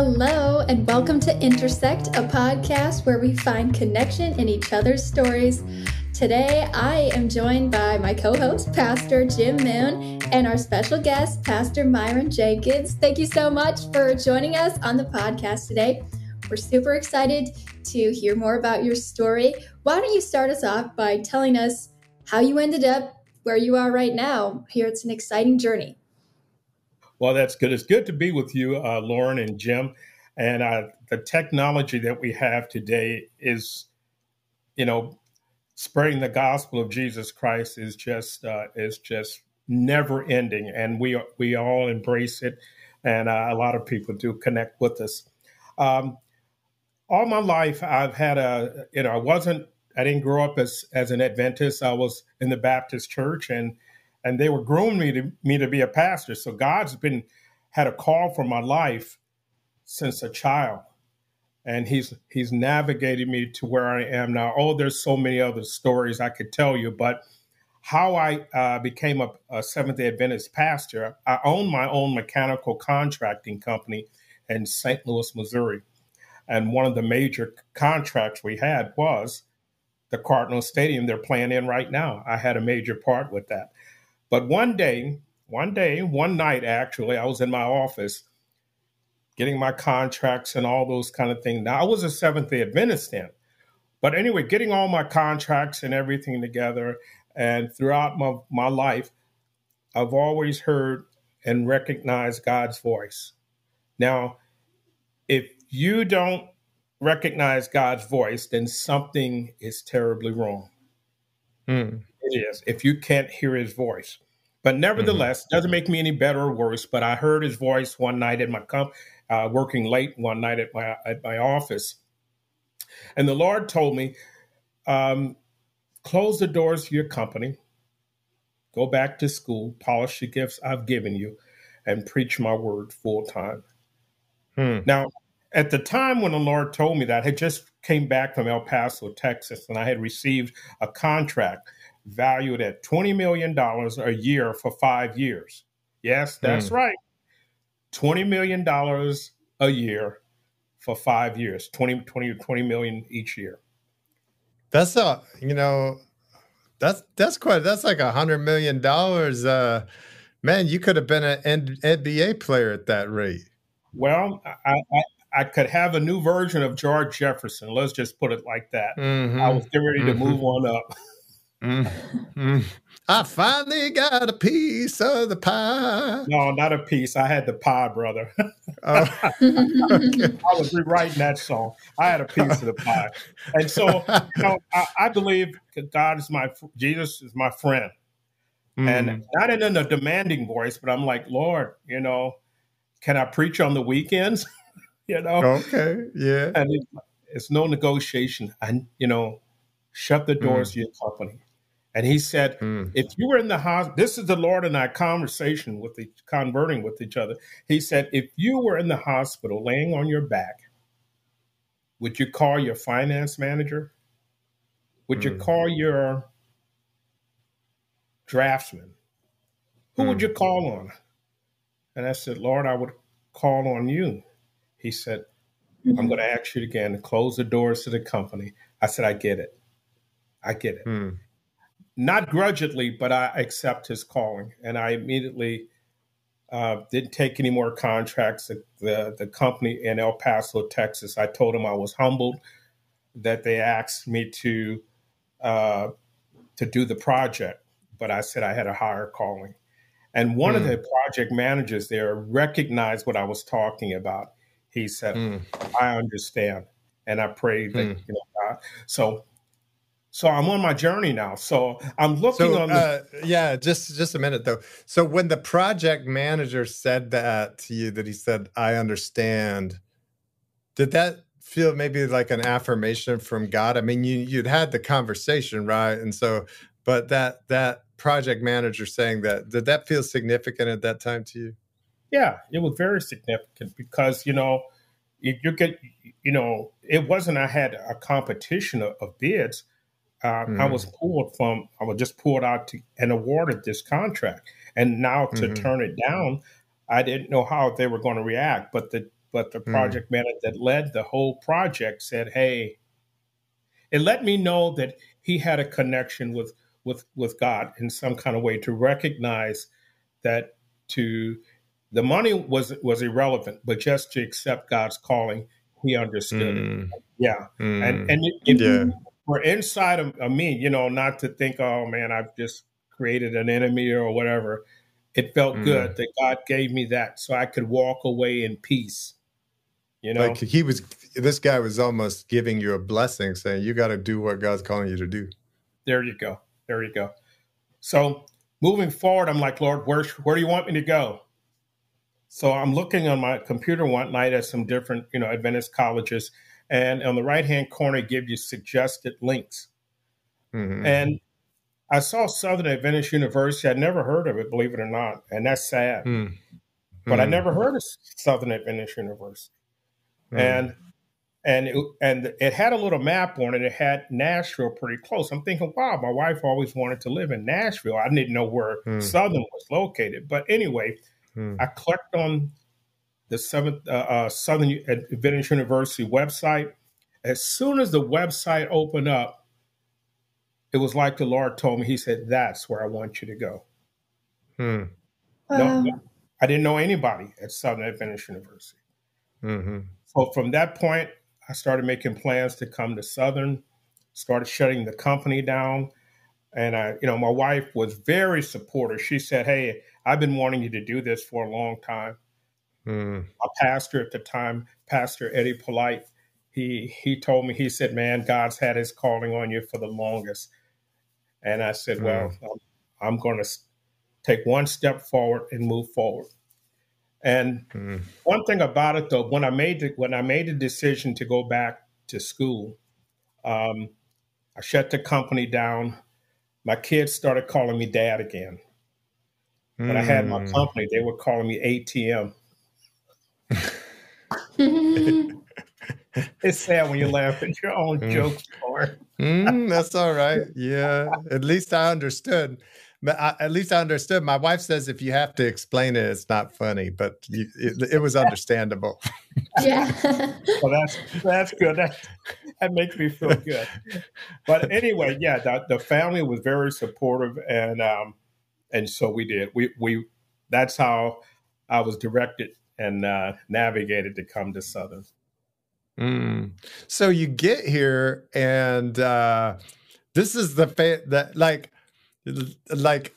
Hello, and welcome to Intersect, a podcast where we find connection in each other's stories. Today, I am joined by my co host, Pastor Jim Moon, and our special guest, Pastor Myron Jenkins. Thank you so much for joining us on the podcast today. We're super excited to hear more about your story. Why don't you start us off by telling us how you ended up where you are right now? Here, it's an exciting journey. Well, that's good. It's good to be with you, uh, Lauren and Jim. And uh, the technology that we have today is, you know, spreading the gospel of Jesus Christ is just uh, is just never ending, and we we all embrace it, and uh, a lot of people do connect with us. Um, all my life, I've had a you know I wasn't I didn't grow up as as an Adventist. I was in the Baptist church, and and they were grooming me to me to be a pastor. So God's been had a call for my life since a child, and he's he's navigated me to where I am now. Oh, there's so many other stories I could tell you, but how I uh, became a, a Seventh Day Adventist pastor, I own my own mechanical contracting company in St. Louis, Missouri, and one of the major contracts we had was the Cardinal Stadium they're playing in right now. I had a major part with that. But one day, one day, one night actually, I was in my office getting my contracts and all those kind of things. Now I was a Seventh Day Adventist then, but anyway, getting all my contracts and everything together, and throughout my my life, I've always heard and recognized God's voice. Now, if you don't recognize God's voice, then something is terribly wrong. Mm. It is if you can't hear his voice. But nevertheless, mm-hmm. doesn't make me any better or worse. But I heard his voice one night at my com- uh, working late one night at my at my office, and the Lord told me, um, "Close the doors to your company, go back to school, polish the gifts I've given you, and preach my word full time." Hmm. Now, at the time when the Lord told me that, I had just came back from El Paso, Texas, and I had received a contract valued at $20 million a year for five years. Yes, that's mm. right. $20 million a year for five years, 20, 20, 20 million each year. That's a, you know, that's, that's quite, that's like a hundred million dollars. Uh, man, you could have been an NBA player at that rate. Well, I, I, I could have a new version of George Jefferson. Let's just put it like that. Mm-hmm. I was getting ready to mm-hmm. move on up. Mm, I finally got a piece of the pie. No, not a piece. I had the pie, brother. oh, okay. I was rewriting that song. I had a piece of the pie, and so you know, I, I believe God is my Jesus is my friend, mm. and not in a demanding voice, but I'm like, Lord, you know, can I preach on the weekends? you know, okay, yeah, and it, it's no negotiation, and you know, shut the doors mm. to your company and he said, mm. if you were in the hospital, this is the Lord and I conversation with the converting with each other. He said, if you were in the hospital laying on your back, would you call your finance manager? Would mm. you hmm. call your draftsman? Who mm. would you hmm. call on? And I said, Lord, I would call on you. He said, I'm going to ask you again to close the doors to the company. I said, I get it. I get it. Not grudgingly, but I accept his calling. And I immediately uh, didn't take any more contracts. The, the, the company in El Paso, Texas, I told him I was humbled that they asked me to uh, to do the project, but I said I had a higher calling. And one mm. of hmm. the project managers there recognized what I was talking about. He said, mm. "I understand," and I prayed that mm. you know God. So so I'm on my journey now. So I'm looking so, on. The- uh, yeah, just just a minute though. So when the project manager said that to you, that he said, "I understand," did that feel maybe like an affirmation from God? I mean, you you'd had the conversation, right? And so, but that that project manager saying that did that feel significant at that time to you? Yeah, it was very significant because you know you, you get you know it wasn't I had a competition of, of bids uh. I was mm-hmm. pulled from, I was just pulled out to, and awarded this contract. And now to mm-hmm. turn it down, I didn't know how they were going to react. But the, but the project mm. manager that led the whole project said, "Hey." It let me know that he had a connection with with with God in some kind of way to recognize that to the money was was irrelevant, but just to accept God's calling, he understood mm. it. Yeah, mm. and and if yeah. You were inside of, of, me, you know, not to think, oh man, I've just created an enemy or whatever. It felt mm. good that God gave me that, so I could walk away in peace. You know, like he was. This guy was almost giving you a blessing, saying you got to do what God's calling you to do. There you go. There you go. So moving forward, I'm like, Lord, where where do you want me to go? So I'm looking on my computer one night at some different, you know, Adventist colleges, and on the right hand corner, give you suggested links. Mm-hmm. And I saw Southern Adventist University. I'd never heard of it, believe it or not, and that's sad. Mm-hmm. But I hmm. never heard of Southern Adventist University, mm-hmm. and and it, and it had a little map on it. It had Nashville pretty close. I'm thinking, wow, my wife always wanted to live in Nashville. I didn't know where hmm. Southern was located, but anyway, Hmm. I clicked on the seventh uh, uh, Southern Adventist University website. As soon as the website opened up, it was like the Lord told me. He said, "That's where I want you to go." Hmm. No, no, I didn't know anybody at Southern Adventist University. Mm-hmm. So from that point, I started making plans to come to Southern. Started shutting the company down, and I, you know, my wife was very supportive. She said, "Hey, I've been wanting you to do this for a long time. Mm. A pastor at the time, Pastor Eddie Polite, he he told me he said, "Man, God's had His calling on you for the longest." And I said, mm. "Well, I'm, I'm going to take one step forward and move forward." And mm. one thing about it, though, when I made the, when I made the decision to go back to school, um, I shut the company down. My kids started calling me dad again. When mm. I had my hmm. company, they were calling me ATM. it's sad when you laugh at your own mm. jokes, mm, that's all right. Yeah, at least I understood. But I, at least I understood. My wife says if you have to explain it, it's not funny, but you, it, it, was understandable. yeah. well, that's that's good. That, that makes me feel good. But anyway, yeah, the, the family was very supportive, and um, and so we did. We we that's how I was directed and uh, navigated to come to Southern. Mm. So you get here, and uh, this is the fa- that like like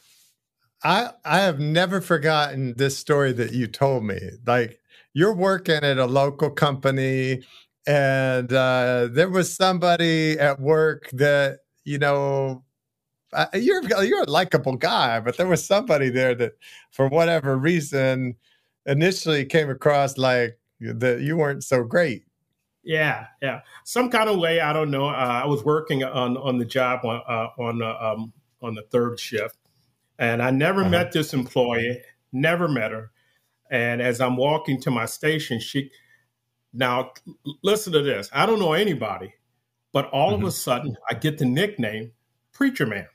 I I have never forgotten this story that you told me. Like you're working at a local company, and uh, there was somebody at work that you know uh, you're you're a likable guy, but there was somebody there that, for whatever reason, initially came across like that you weren't so great. Yeah, yeah. Some kind of way, I don't know. Uh, I was working on on the job on uh, on uh, um, on the third shift, and I never uh-huh. met this employee. Never met her. And as I'm walking to my station, she now listen to this. I don't know anybody, but all mm-hmm. of a sudden I get the nickname Preacher Man.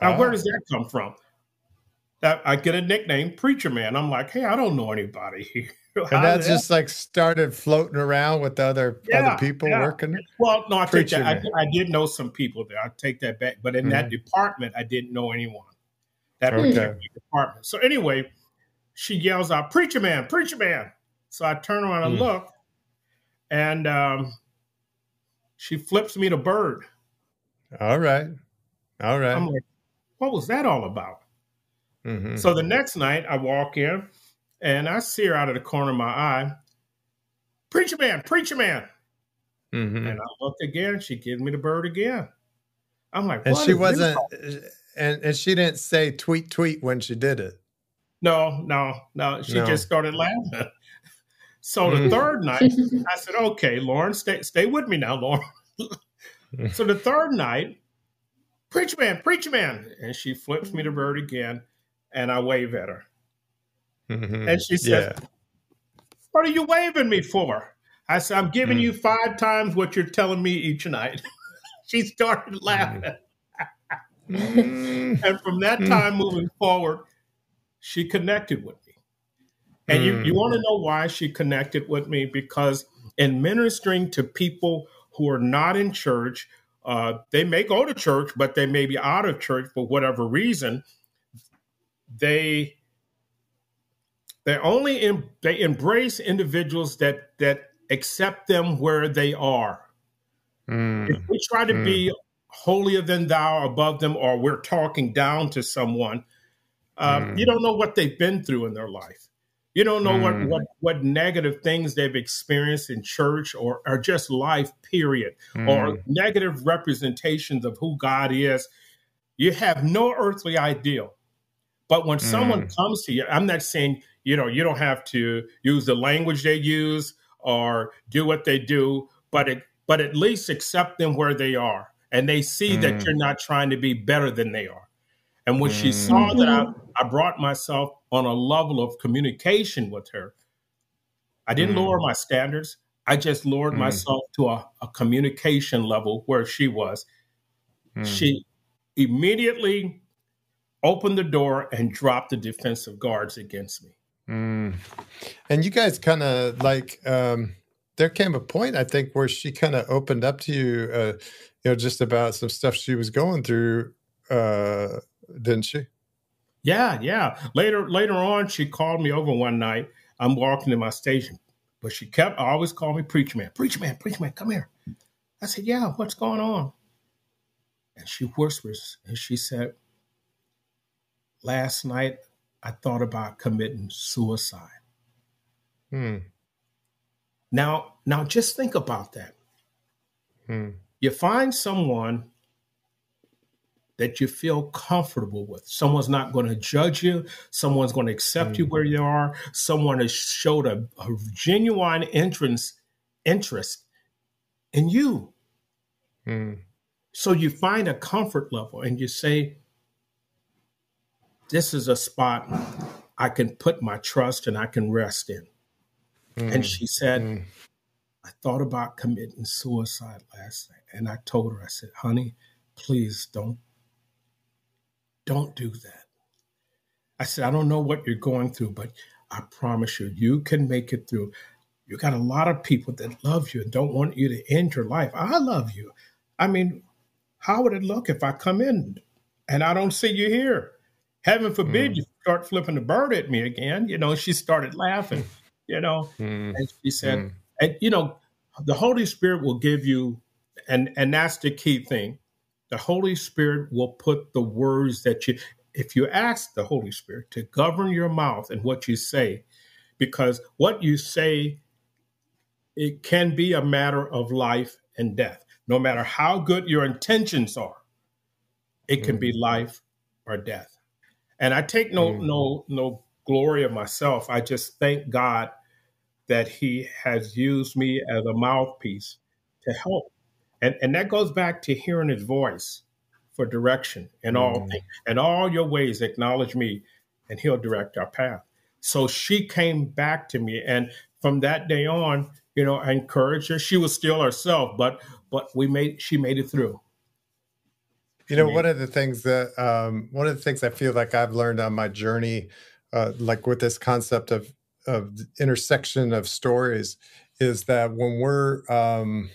Now, where does that come from? That I get a nickname, Preacher Man. I'm like, hey, I don't know anybody here. and that just like started floating around with other yeah, other people yeah. working. Well, no, I Preacher take that. I, I, did know some people there. I take that back, but in mm-hmm. that department, I didn't know anyone. That okay. department. So anyway, she yells out, "Preacher man, preacher man!" So I turn around and mm. look, and um, she flips me the bird. All right, all right. I'm like, what was that all about? Mm-hmm. So the next night, I walk in and I see her out of the corner of my eye. Preacher man, preacher man. Mm-hmm. And I look again. She gives me the bird again. I'm like, and she wasn't, and, and she didn't say tweet tweet when she did it. No, no, no. She no. just started laughing. So the mm-hmm. third night, I said, "Okay, Lauren, stay stay with me now, Lauren." so the third night, preacher man, preacher man. And she flips me the bird again, and I wave at her. Mm-hmm. And she says, yeah. What are you waving me for? I said, I'm giving mm. you five times what you're telling me each night. she started mm-hmm. laughing. Mm. and from that mm. time moving forward, she connected with me. And mm. you, you want to know why she connected with me? Because in ministering to people who are not in church, uh, they may go to church, but they may be out of church for whatever reason. They they only em- they embrace individuals that that accept them where they are. Mm. If we try to mm. be holier than thou above them, or we're talking down to someone, um, mm. you don't know what they've been through in their life. You don't know what, what what negative things they've experienced in church or, or just life, period, or negative representations of who God is. You have no earthly ideal. But when someone comes to you, I'm not saying you know you don't have to use the language they use or do what they do, but it but at least accept them where they are, and they see mm. that you're not trying to be better than they are. And when mm. she saw that I, I brought myself on a level of communication with her, I didn't mm. lower my standards. I just lowered mm. myself to a, a, communication level where she was. Mm. She immediately opened the door and dropped the defensive guards against me. Mm. And you guys kind of like, um, there came a point I think where she kind of opened up to you, uh, you know, just about some stuff she was going through, uh, didn't she? Yeah, yeah. Later, later on, she called me over one night. I'm walking to my station, but she kept always calling me preacher man, preacher man, preacher man, come here. I said, yeah, what's going on? And she whispers and she said, last night I thought about committing suicide. Hmm. Now, now just think about that. Hmm. You find someone that you feel comfortable with. Someone's not going to judge you. Someone's going to accept you hmm. where you are. Someone has showed a, a genuine interest interest in you. Hmm. So you find a comfort level and you say, this is a spot I can put my trust and I can rest in. Mm. And she said, mm. I thought about committing suicide last night. And I told her, I said, honey, please don't, don't do that. I said, I don't know what you're going through, but I promise you, you can make it through. You got a lot of people that love you and don't want you to end your life. I love you. I mean, how would it look if I come in and I don't see you here? Heaven forbid mm. you start flipping the bird at me again. You know, she started laughing, you know, mm. and she said, mm. and you know, the Holy Spirit will give you, and and that's the key thing. The Holy Spirit will put the words that you, if you ask the Holy Spirit to govern your mouth and what you say, because what you say, it can be a matter of life and death. No matter how good your intentions are, it can be mm. life or death. And I take no mm. no no glory of myself. I just thank God that He has used me as a mouthpiece to help. And and that goes back to hearing his voice for direction in mm. all things. And all your ways acknowledge me and he'll direct our path. So she came back to me and from that day on, you know, I encouraged her. She was still herself, but but we made she made it through. You know, one of the things that um, one of the things I feel like I've learned on my journey, uh, like with this concept of of intersection of stories, is that when we're, um,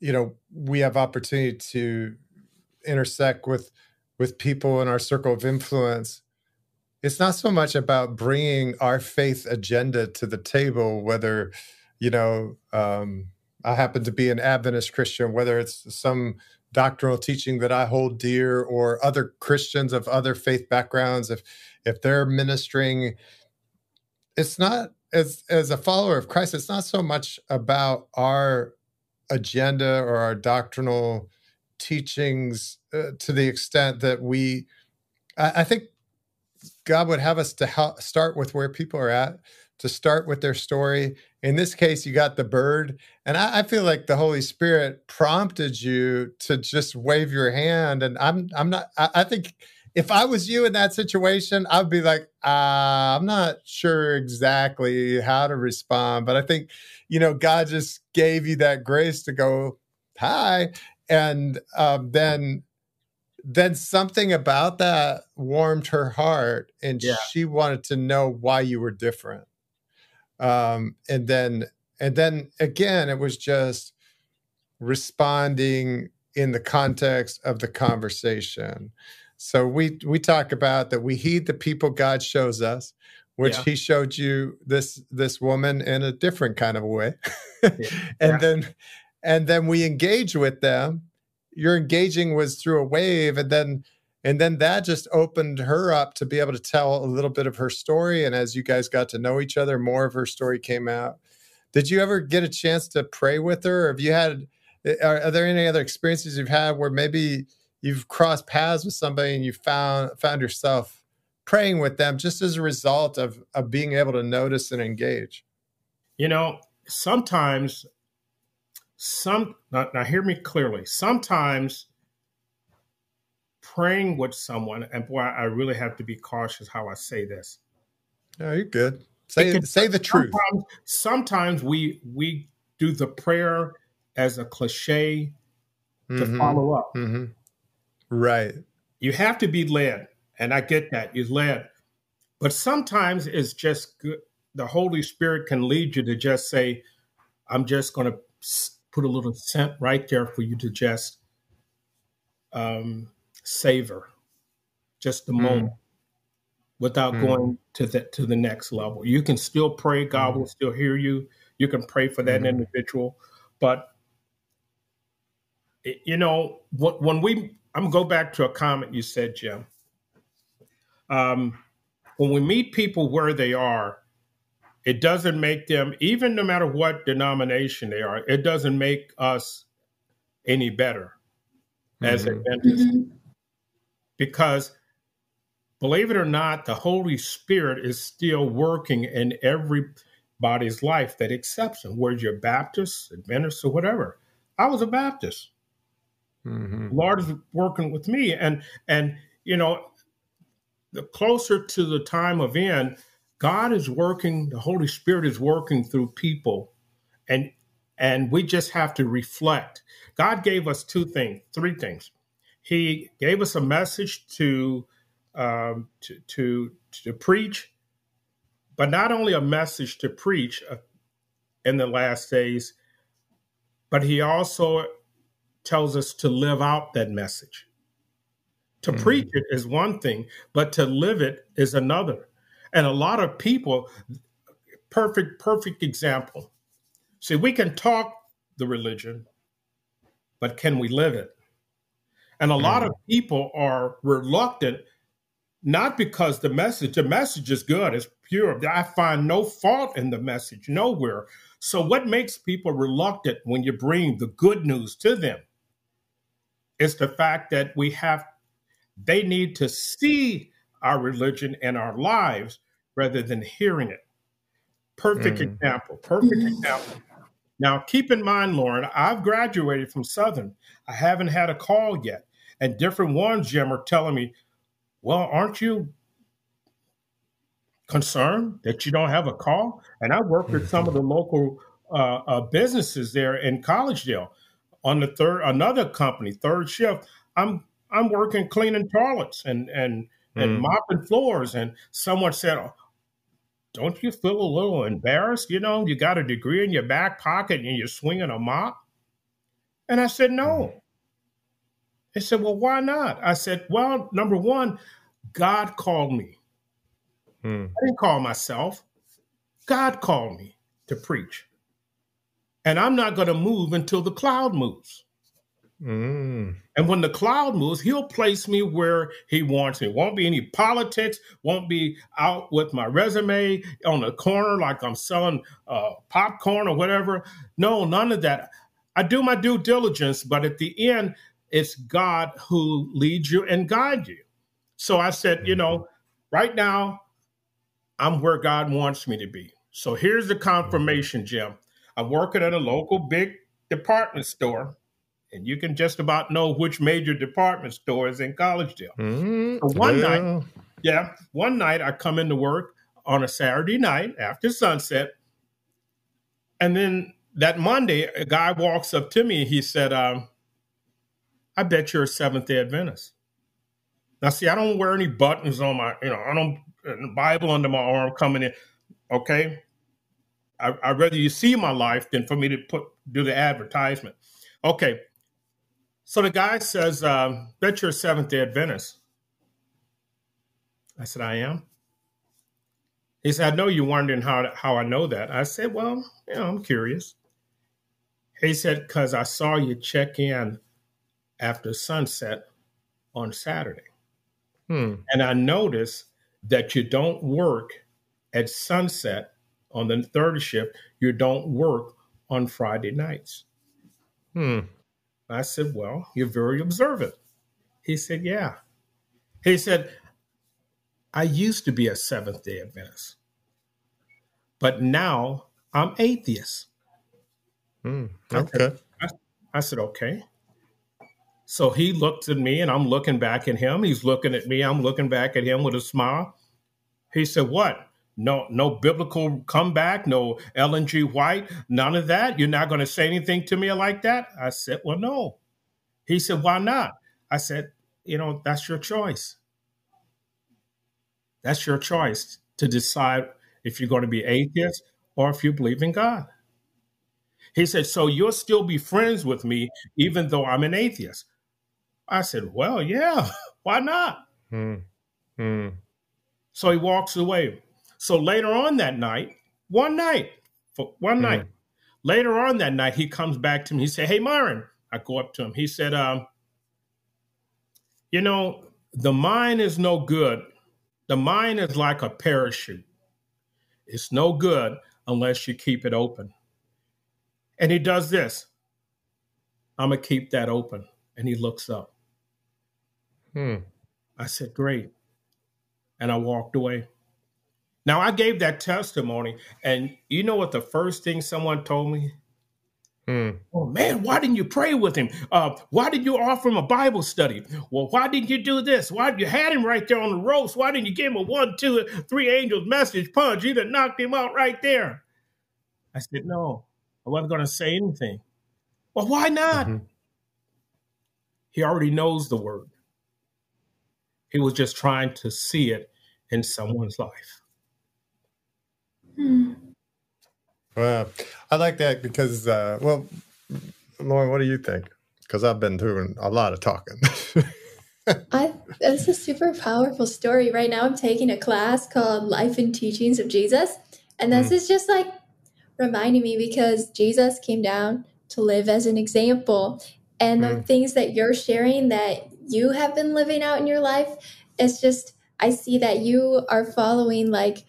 you know, we have opportunity to intersect with with people in our circle of influence. It's not so much about bringing our faith agenda to the table, whether, you know, um, I happen to be an Adventist Christian, whether it's some doctrinal teaching that I hold dear or other Christians of other faith backgrounds, if if they're ministering, it's not as as a follower of Christ, it's not so much about our agenda or our doctrinal teachings uh, to the extent that we I, I think God would have us to help start with where people are at to start with their story. In this case, you got the bird. And I, I, feel like the Holy Spirit prompted you to just wave your hand. And I'm I'm not I, I think if I was you in that situation, I'd be like, uh, I'm not sure exactly how to respond. But I think, you know, God just gave you that grace to go, hi. And um, then then something about that warmed her heart and Yeah. she wanted to know why you were different um and then and then again it was just responding in the context of the conversation so we we talk about that we heed the people god shows us which Yeah. he showed you this this woman in a different kind of a way and Yeah. then and then we engage with them your engaging was through a wave and then and then that just opened her up to be able to tell a little bit of her story. And as you guys got to know each other more of her story came out. Did you ever get a chance to pray with her? Or have you had eh, are, are there any other experiences you've had where maybe you've crossed paths with somebody and you found found yourself praying with them just as a result of of being able to notice and engage? You know, sometimes some now, now hear me clearly. Sometimes praying with someone, and boy, I really have to be cautious how I say this. no you're good say can- say the truth Sometimes, sometimes we we do the prayer as a cliche to Mhm. follow up. hmm Right. You have to be led, and I get that you're led, but sometimes it's just good. The Holy Spirit can lead you to just say, "I'm just going to put a little scent right there for you to just um, savor, just the Mm. moment." Without Mm. going to the to the next level, you can still pray. God will still hear you. You can pray for that Mhm. individual, but you know wh- when we i'm gonna go back to a comment you said jim um, when we meet people where they are it doesn't make them even no matter what denomination they are it doesn't make us any better as Mhm. adventists Mhm. Because believe it or not the holy spirit is still working in everybody's life that accepts him whether you're baptist adventist or whatever i was a baptist Mhm. Lord is working with me, and and you know, the closer to the time of end, God is working. The Holy Spirit is working through people, and and we just have to reflect. God gave us two things, three things. He gave us a message to um, to to to preach, but not only a message to preach uh, in the last days, but He also tells us to live out that message. To Mhm. preach it is one thing, but to live it is another. And a lot of people, perfect, perfect example. See, we can talk the religion, but can we live it? And a lot of people are reluctant, not because the message, the message is good, it's pure. I find no fault in the message, nowhere. So, what makes people reluctant when you bring the good news to them? It's the fact that we have, they need to see our religion and our lives rather than hearing it. Perfect Mm. example. Perfect example. Now, keep in mind, Lauren, I've graduated from Southern. I haven't had a call yet. And different ones, Jim, are telling me, well, aren't you concerned that you don't have a call? And I work with some of the local uh, uh, businesses there in Collegedale on the third, another company, third shift. I'm I'm working cleaning toilets and and and Mm. mopping floors. And someone said, "Oh, "Don't you feel a little embarrassed? You know, you got a degree in your back pocket and you're swinging a mop." And I said, "No." They said, "Well, why not?" I said, "Well, number one, God called me. Mm. I didn't call myself. God called me to preach. And I'm not going to move until the cloud moves. Mm. And when the cloud moves, he'll place me where he wants me. Won't be any politics, won't be out with my resume on the corner like I'm selling uh, popcorn or whatever. No, none of that. I do my due diligence, but at the end, it's God who leads you and guides you. So I said, you know, right now, I'm where God wants me to be. So here's the confirmation, Jim. I'm working at a local big department store, and you can just about know which major department store is in Collegedale. Mm. So one night- Yeah, one night I come into work on a Saturday night after sunset, and then that Monday, a guy walks up to me he said, um, "I bet you're a Seventh Day Adventist." Now, see, I don't wear any buttons on my, you know, I don't Bible under my arm coming in. Okay, I, I'd rather you see my life than for me to put do the advertisement. Okay, so the guy says, uh, "Bet you're a Seventh Day Adventist." I said, "I am." He said, "I know you're wondering how how I know that." I said, "Well, you know, I'm curious." He said, "Because I saw you check in after sunset on Saturday." Hmm. And I noticed that you don't work at sunset on the third shift. You don't work on Friday nights. Hmm. I said, Well, you're very observant. He said, Yeah. He said, I used to be a Seventh day Adventist, but now I'm atheist. Hmm. Okay. I said, I, I said, Okay. So he looks at me and I'm looking back at him. He's looking at me. I'm looking back at him with a smile. He said, What? No, no biblical comeback, no Ellen G. White, none of that. You're not going to say anything to me like that? I said, Well, no. He said, Why not? I said, You know, that's your choice. That's your choice to decide if you're going to be atheist or if you believe in God. He said, So you'll still be friends with me even though I'm an atheist. I said, Well, yeah, why not? Hmm. Hmm. So he walks away. So later on that night, one night, for one hmm. night, later on that night, he comes back to me. He said, Hey, Myron. I go up to him. He said, um, You know, the mind is no good. The mind is like a parachute, it's no good unless you keep it open. And he does this I'm going to keep that open. And he looks up. Hmm. I said, Great. And I walked away. Now, I gave that testimony, and you know what the first thing someone told me? Hmm. Oh man, why didn't you pray with him? Uh, why did you offer him a Bible study? Well, why didn't you do this? Why did you had him right there on the ropes? Why didn't you give him a one, two, three angels message punch? You'd have knocked him out right there. I said, no, I wasn't going to say anything. Well, why not? Mm-hmm. He already knows the word. He was just trying to see it in someone's life. Hmm. Well, I like that because, uh, well, Lauren, what do you think? Because I've been doing a lot of talking. I it's a super powerful story. Right now, I'm taking a class called Life and Teachings of Jesus, and this mm. is just like reminding me because Jesus came down to live as an example, and mm. the things that you're sharing that you have been living out in your life. It's just, I see that you are following like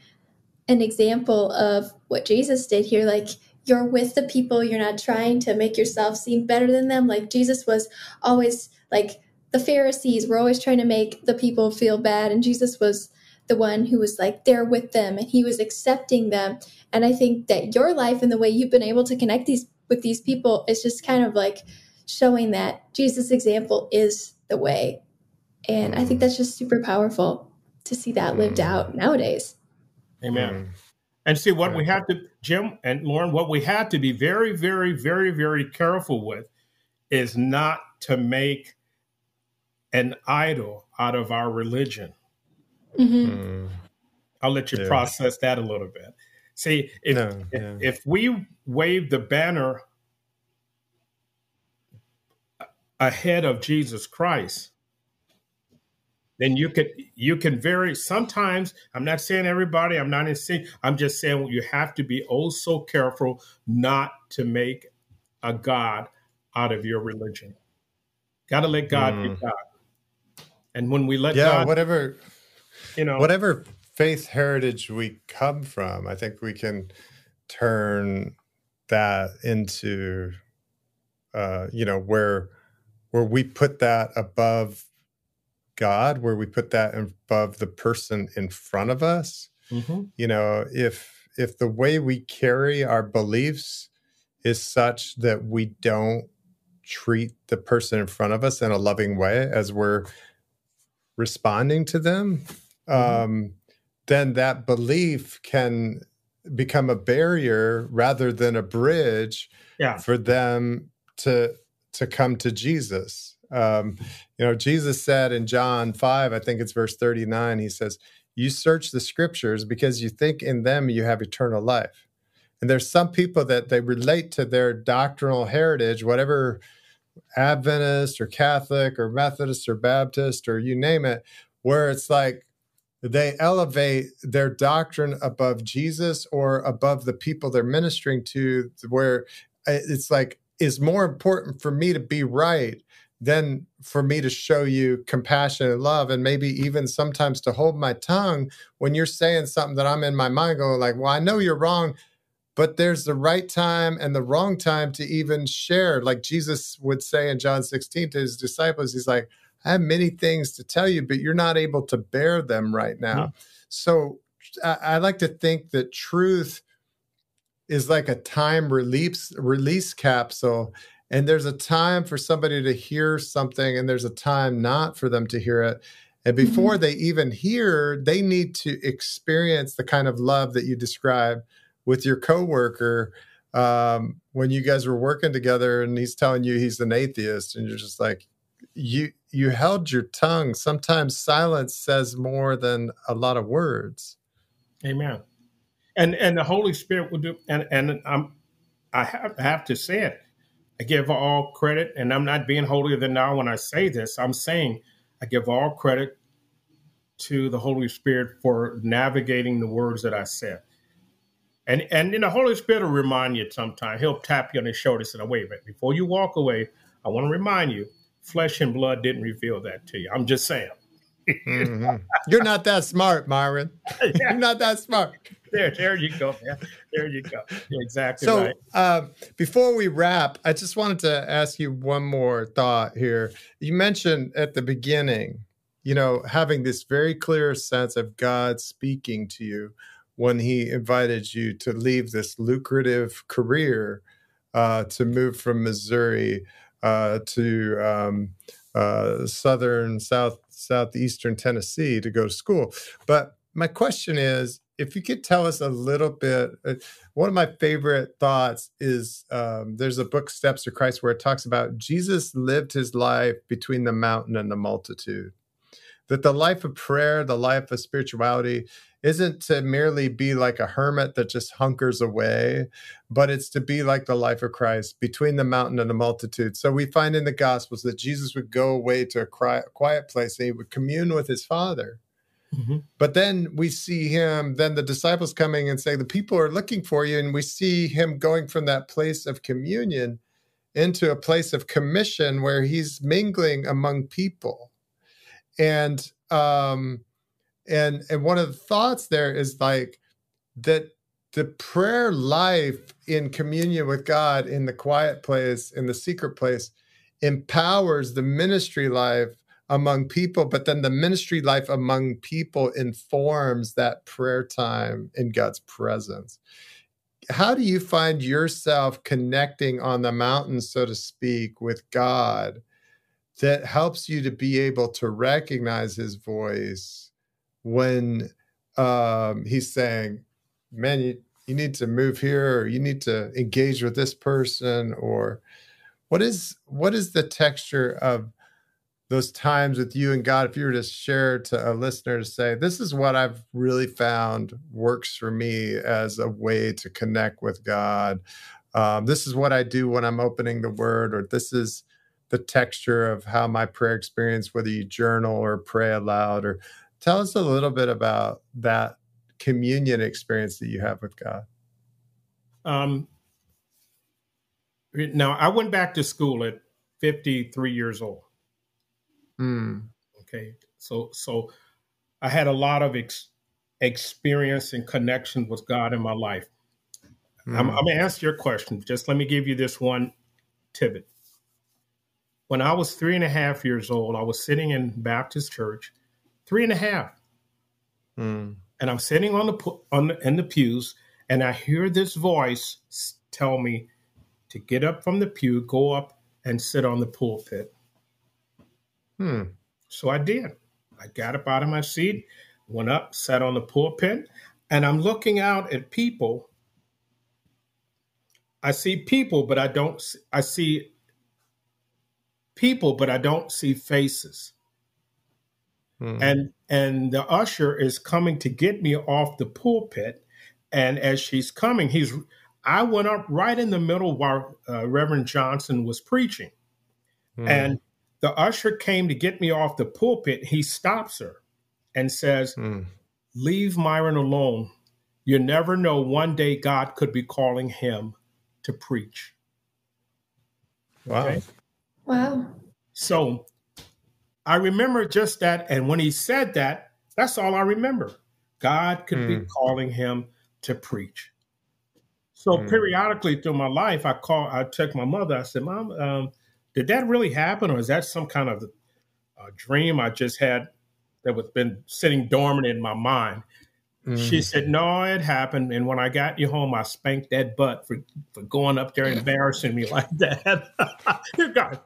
an example of what Jesus did here. Like, you're with the people, you're not trying to make yourself seem better than them. Like, Jesus was always like, the Pharisees were always trying to make the people feel bad, and Jesus was the one who was like there with them and he was accepting them. And I think that your life and the way you've been able to connect these with these people is just kind of like showing that Jesus' example is the way. And I think that's just super powerful to see that lived mm. out nowadays. Amen. Mm. And see what we have to, Jim and Lauren, what we have to be very, very, very, very careful with is not to make an idol out of our religion. Mm-hmm. Mm. I'll let you yeah. process that a little bit. See, if, no, yeah. if, if we wave the banner ahead of Jesus Christ, then you could you can very sometimes i'm not saying everybody i'm not saying i'm just saying you have to be oh so careful not to make a god out of your religion got to let god mm. be god and when we let yeah god, whatever you know whatever faith heritage we come from i think we can turn that into uh you know where where we put that above God, where we put that above the person in front of us. Mm-hmm. You know, if if the way we carry our beliefs is such that we don't treat the person in front of us in a loving way as we're responding to them, mm-hmm. um, then that belief can become a barrier rather than a bridge yeah. for them to to come to Jesus. Um, you know, Jesus said in John 5, I think it's verse 39, he says, You search the scriptures because you think in them you have eternal life. And there's some people that they relate to their doctrinal heritage, whatever Adventist or Catholic or Methodist or Baptist or you name it, where it's like they elevate their doctrine above Jesus or above the people they're ministering to, where it's like, is more important for me to be right than for me to show you compassion and love and maybe even sometimes to hold my tongue when you're saying something that I'm in my mind going like, well, I know you're wrong, but there's the right time and the wrong time to even share. Like Jesus would say in John 16 to his disciples, he's like, I have many things to tell you, but you're not able to bear them right now. Mm-hmm. So I, I, like to think that truth is like a time release release capsule. And there's a time for somebody to hear something, and there's a time not for them to hear it. And before mm-hmm. they even hear, they need to experience the kind of love that you describe with your coworker um, when you guys were working together and he's telling you he's an atheist and you're just like you you held your tongue sometimes silence says more than a lot of words amen and and the holy spirit will do and and i'm i have, I have to say it i give all credit and i'm not being holier than thou when i say this i'm saying i give all credit to the holy spirit for navigating the words that i said and and the Holy Spirit will remind you sometime. He'll tap you on the shoulder and say, wait a minute, before you walk away, I want to remind you, flesh and blood didn't reveal that to you. I'm just saying. Mm-hmm. You're not that smart, Myron. You're not that smart. There, there you go, man. There you go. You're exactly so, right. Uh, before we wrap, I just wanted to ask you one more thought here. You mentioned at the beginning, you know, having this very clear sense of God speaking to you when he invited you to leave this lucrative career uh, to move from Missouri uh, to um, uh, southern south southeastern Tennessee to go to school. But my question is, if you could tell us a little bit, uh, one of my favorite thoughts is um, there's a book, Steps of Christ, where it talks about Jesus lived his life between the mountain and the multitude. That the life of prayer, the life of spirituality, isn't to merely be like a hermit that just hunkers away, but it's to be like the life of Christ between the mountain and the multitude. So we find in the Gospels that Jesus would go away to a quiet place and he would commune with his Father. Mm-hmm. But then we see him, then the disciples coming and say, The people are looking for you. And we see him going from that place of communion into a place of commission where he's mingling among people. And um, and and one of the thoughts there is like that the prayer life in communion with God in the quiet place, in the secret place, empowers the ministry life among people, but then the ministry life among people informs that prayer time in God's presence. How do you find yourself connecting on the mountain, so to speak, with God that helps you to be able to recognize his voice? When um, he's saying, man, you, you need to move here or you need to engage with this person or what is what is the texture of those times with you and God? If you were to share to a listener to say this is what I've really found works for me as a way to connect with God. Um, this is what I do when I'm opening the word or this is the texture of how my prayer experience whether you journal or pray aloud or Tell us a little bit about that communion experience that you have with God. Um, now, I went back to school at 53 years old. Mm. Okay, so so I had a lot of ex- experience and connection with God in my life. Mm. I'm, I'm going to answer your question. Just let me give you this one tidbit. When I was three and a half years old, I was sitting in Baptist church three and a half. Mm. And I'm sitting on the on the, in the pews, and I hear this voice tell me to get up from the pew, go up and sit on the pulpit. Hmm. So I did. I got up out of my seat, went up, sat on the pulpit, and I'm looking out at people. I see people, but I don't. I see people, but I don't see faces. Mm. And and the usher is coming to get me off the pulpit, and as she's coming, he's I went up right in the middle while uh, Reverend Johnson was preaching, mm. and the usher came to get me off the pulpit. He stops her and says, mm. "Leave Myron alone. You never know. One day God could be calling him to preach." Wow. Okay? Wow. So I remember just that. And when he said that, that's all I remember. God could mm. be hmm. calling him to preach. So mm. periodically through my life, I call, I check my mother. I said, "Mom, um, did that really happen, or is that some kind of a dream I just had that was been sitting dormant in my mind?" She mm-hmm. said, No, it happened. And when I got you home, I spanked that butt for, for going up there embarrassing me like that. God,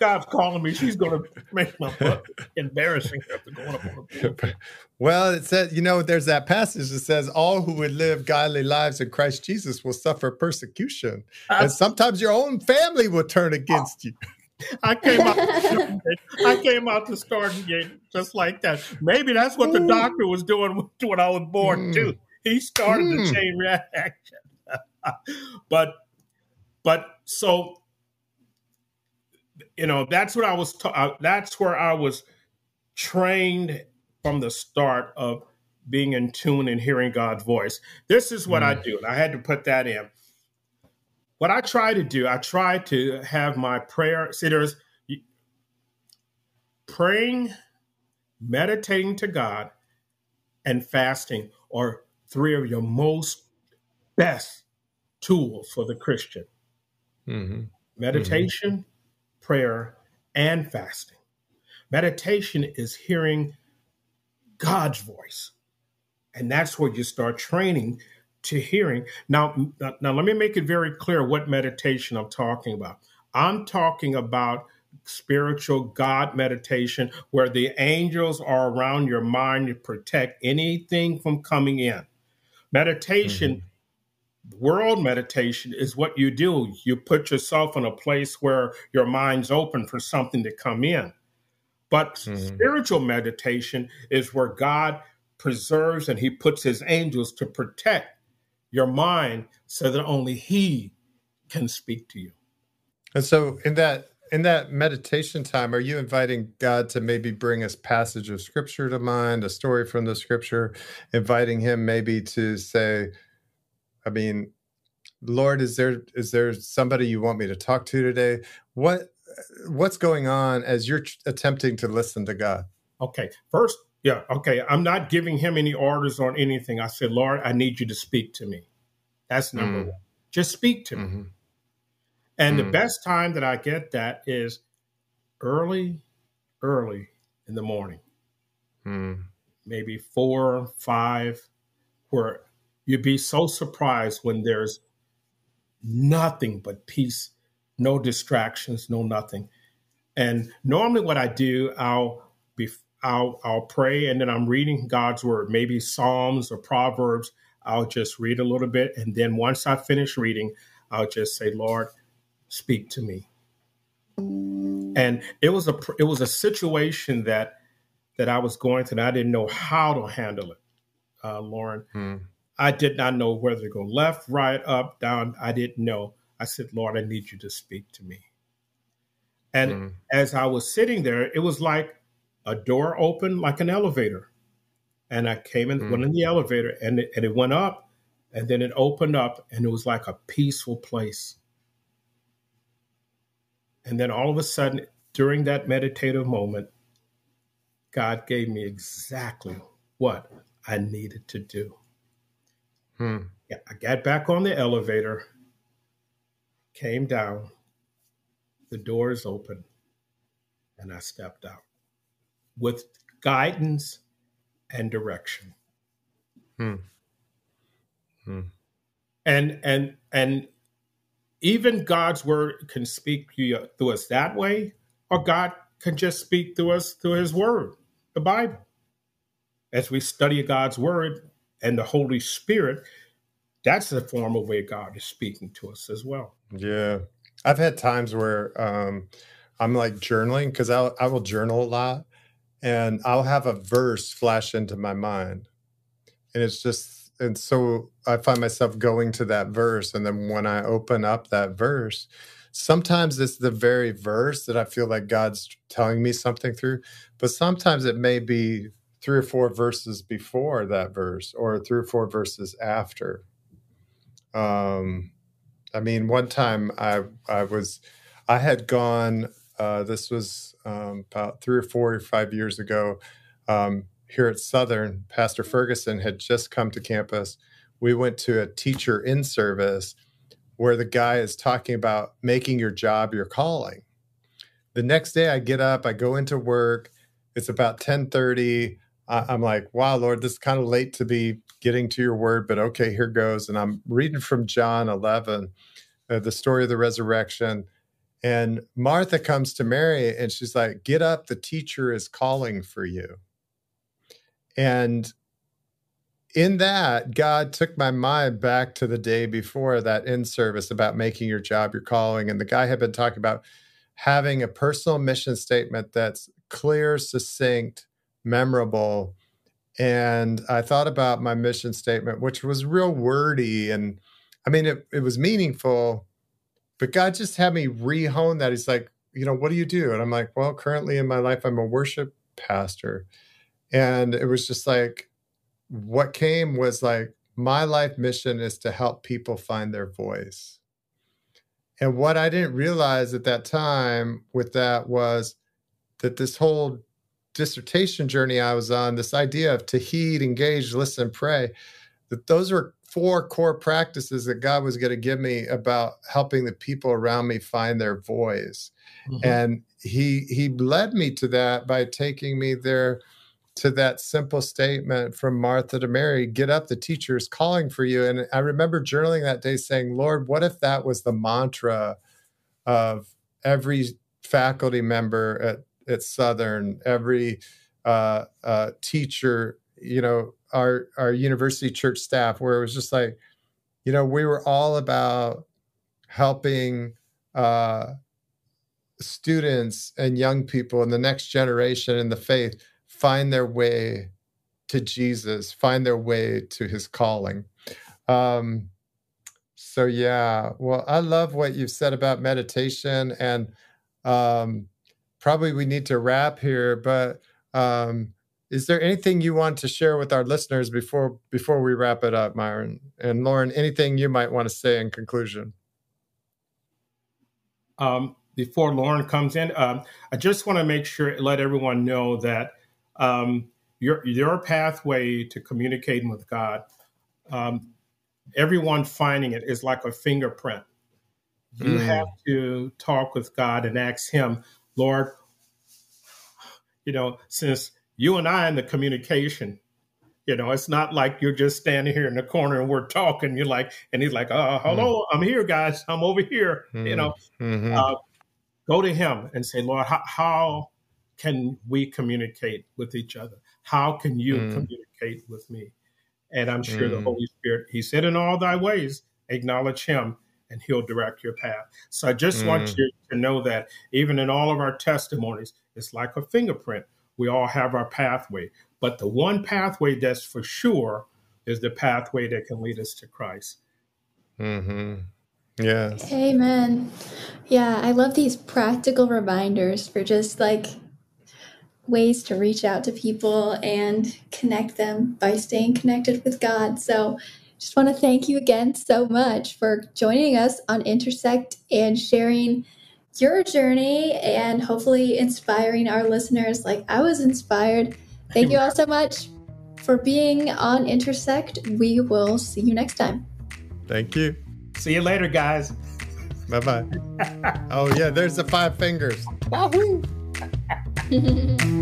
God's calling me. She's going to make my butt embarrassing after going up on the Well, it said, you know, there's that passage that says, All who would live godly lives in Christ Jesus will suffer persecution. And sometimes your own family will turn against you. I came out. I came out the starting gate just like that. Maybe that's what the doctor was doing when I was born mm. too. He started mm. the chain reaction. but, but so you know that's what I was. Ta- uh, that's where I was trained from the start of being in tune and hearing God's voice. This is what mm. I do. And I had to put that in what I try to do, I try to have my prayer. See, there's praying, meditating to God, and fasting are three of your most best tools for the Christian. Mm-hmm. Meditation, mm-hmm. prayer, and fasting. Meditation is hearing God's voice. And that's where you start training to hearing. Now, now let me make it very clear what meditation I'm talking about. I'm talking about spiritual God meditation where the angels are around your mind to protect anything from coming in. Meditation, mm-hmm. world meditation, is what you do. You put yourself in a place where your mind's open for something to come in. But mm-hmm. spiritual meditation is where God preserves and he puts his angels to protect your mind so that only he can speak to you. And so in that in that meditation time, are you inviting God to maybe bring us passage of scripture to mind, a story from the scripture, inviting him maybe to say, I mean, Lord, is there is there somebody you want me to talk to today? What what's going on as you're attempting to listen to God? Okay. First, yeah, okay. I'm not giving him any orders on anything. I said, Lord, I need you to speak to me. That's number mm. one. Just speak to mm-hmm. me. And mm. the best time that I get that is early, early in the morning. Mm. Maybe four, five, where you'd be so surprised when there's nothing but peace, no distractions, no nothing. And normally what I do, I'll be I'll I'll pray and then I'm reading God's word, maybe Psalms or Proverbs. I'll just read a little bit and then once I finish reading, I'll just say, "Lord, speak to me." And it was a it was a situation that that I was going through and I didn't know how to handle it. Uh, Lauren, hmm. I did not know whether to go left, right, up, down. I didn't know. I said, "Lord, I need you to speak to me." And hmm. as I was sitting there, it was like a door opened like an elevator. And I came in, mm. went in the elevator, and it, and it went up, and then it opened up, and it was like a peaceful place. And then all of a sudden, during that meditative moment, God gave me exactly what I needed to do. Hmm. Yeah, I got back on the elevator, came down, the doors open, and I stepped out with guidance and direction. Hmm. Hmm. And and and even God's word can speak through us that way, or God can just speak through us through His Word, the Bible. As we study God's Word and the Holy Spirit, that's the form of way God is speaking to us as well. Yeah, I've had times where um, I'm like journaling because I I will journal a lot, and I'll have a verse flash into my mind, and it's just and so I find myself going to that verse, and then when I open up that verse, sometimes it's the very verse that I feel like God's telling me something through, but sometimes it may be three or four verses before that verse or three or four verses after. Um, I mean, one time I I was I had gone uh, this was um, about three or four or five years ago. Um, here at Southern, Pastor Ferguson had just come to campus. We went to a teacher in service where the guy is talking about making your job your calling. The next day I get up, I go into work. It's about 1030. I'm like, wow, Lord, this is kind of late to be getting to your word, but okay, here goes. And I'm reading from John 11, uh, the story of the resurrection. And Martha comes to Mary and she's like, Get up, the teacher is calling for you. And in that, God took my mind back to the day before that in service about making your job your calling. And the guy had been talking about having a personal mission statement that's clear, succinct, memorable. And I thought about my mission statement, which was real wordy. And I mean, it, it was meaningful, but God just had me rehone that. He's like, you know, what do you do? And I'm like, well, currently in my life, I'm a worship pastor. And it was just like, what came was like, my life mission is to help people find their voice. And what I didn't realize at that time with that was that this whole dissertation journey I was on, this idea of to heed, engage, listen, pray, that those were four core practices that God was going to give me about helping the people around me find their voice. Mm-hmm. And he he led me to that by taking me there to that simple statement from Martha to Mary, get up, the teacher is calling for you. And I remember journaling that day saying, Lord, what if that was the mantra of every faculty member at, at Southern, every uh, uh, teacher, you know, our our university church staff where it was just like you know we were all about helping uh, students and young people and the next generation in the faith find their way to Jesus, find their way to his calling. Um, so, yeah, well, I love what you've said about meditation. And um, probably we need to wrap here, but um, is there anything you want to share with our listeners before before we wrap it up, Myron and Lauren? Anything you might want to say in conclusion? Um, before Lauren comes in, um, I just want to make sure let everyone know that um, your your pathway to communicating with God, um, everyone finding it is like a fingerprint. You mm. have to talk with God and ask Him, Lord. You know, since you and I in the communication. You know, it's not like you're just standing here in the corner and we're talking. You're like, and he's like, uh, hello, mm. I'm here, guys. I'm over here. Mm. You know, mm-hmm. uh, go to him and say, Lord, how, how, can we communicate with each other? How can you mm. communicate with me? And I'm sure the mm. Holy Spirit, he said, in all thy ways, acknowledge him and he'll direct your path. So I just want you to know that even in all of our testimonies, it's like a fingerprint we all have our pathway. But the one pathway that's for sure is the pathway that can lead us to Christ. Mm-hmm. Yes. Amen. Yeah, I love these practical reminders for just like ways to reach out to people and connect them by staying connected with God. So, just want to thank you again so much for joining us on Intersect and sharing your journey and hopefully inspiring our listeners like I was inspired. Thank you all so much for being on Intersect. We will see you next time. Thank you. See you later, guys. Bye bye. oh, yeah, there's the five fingers. Wahoo!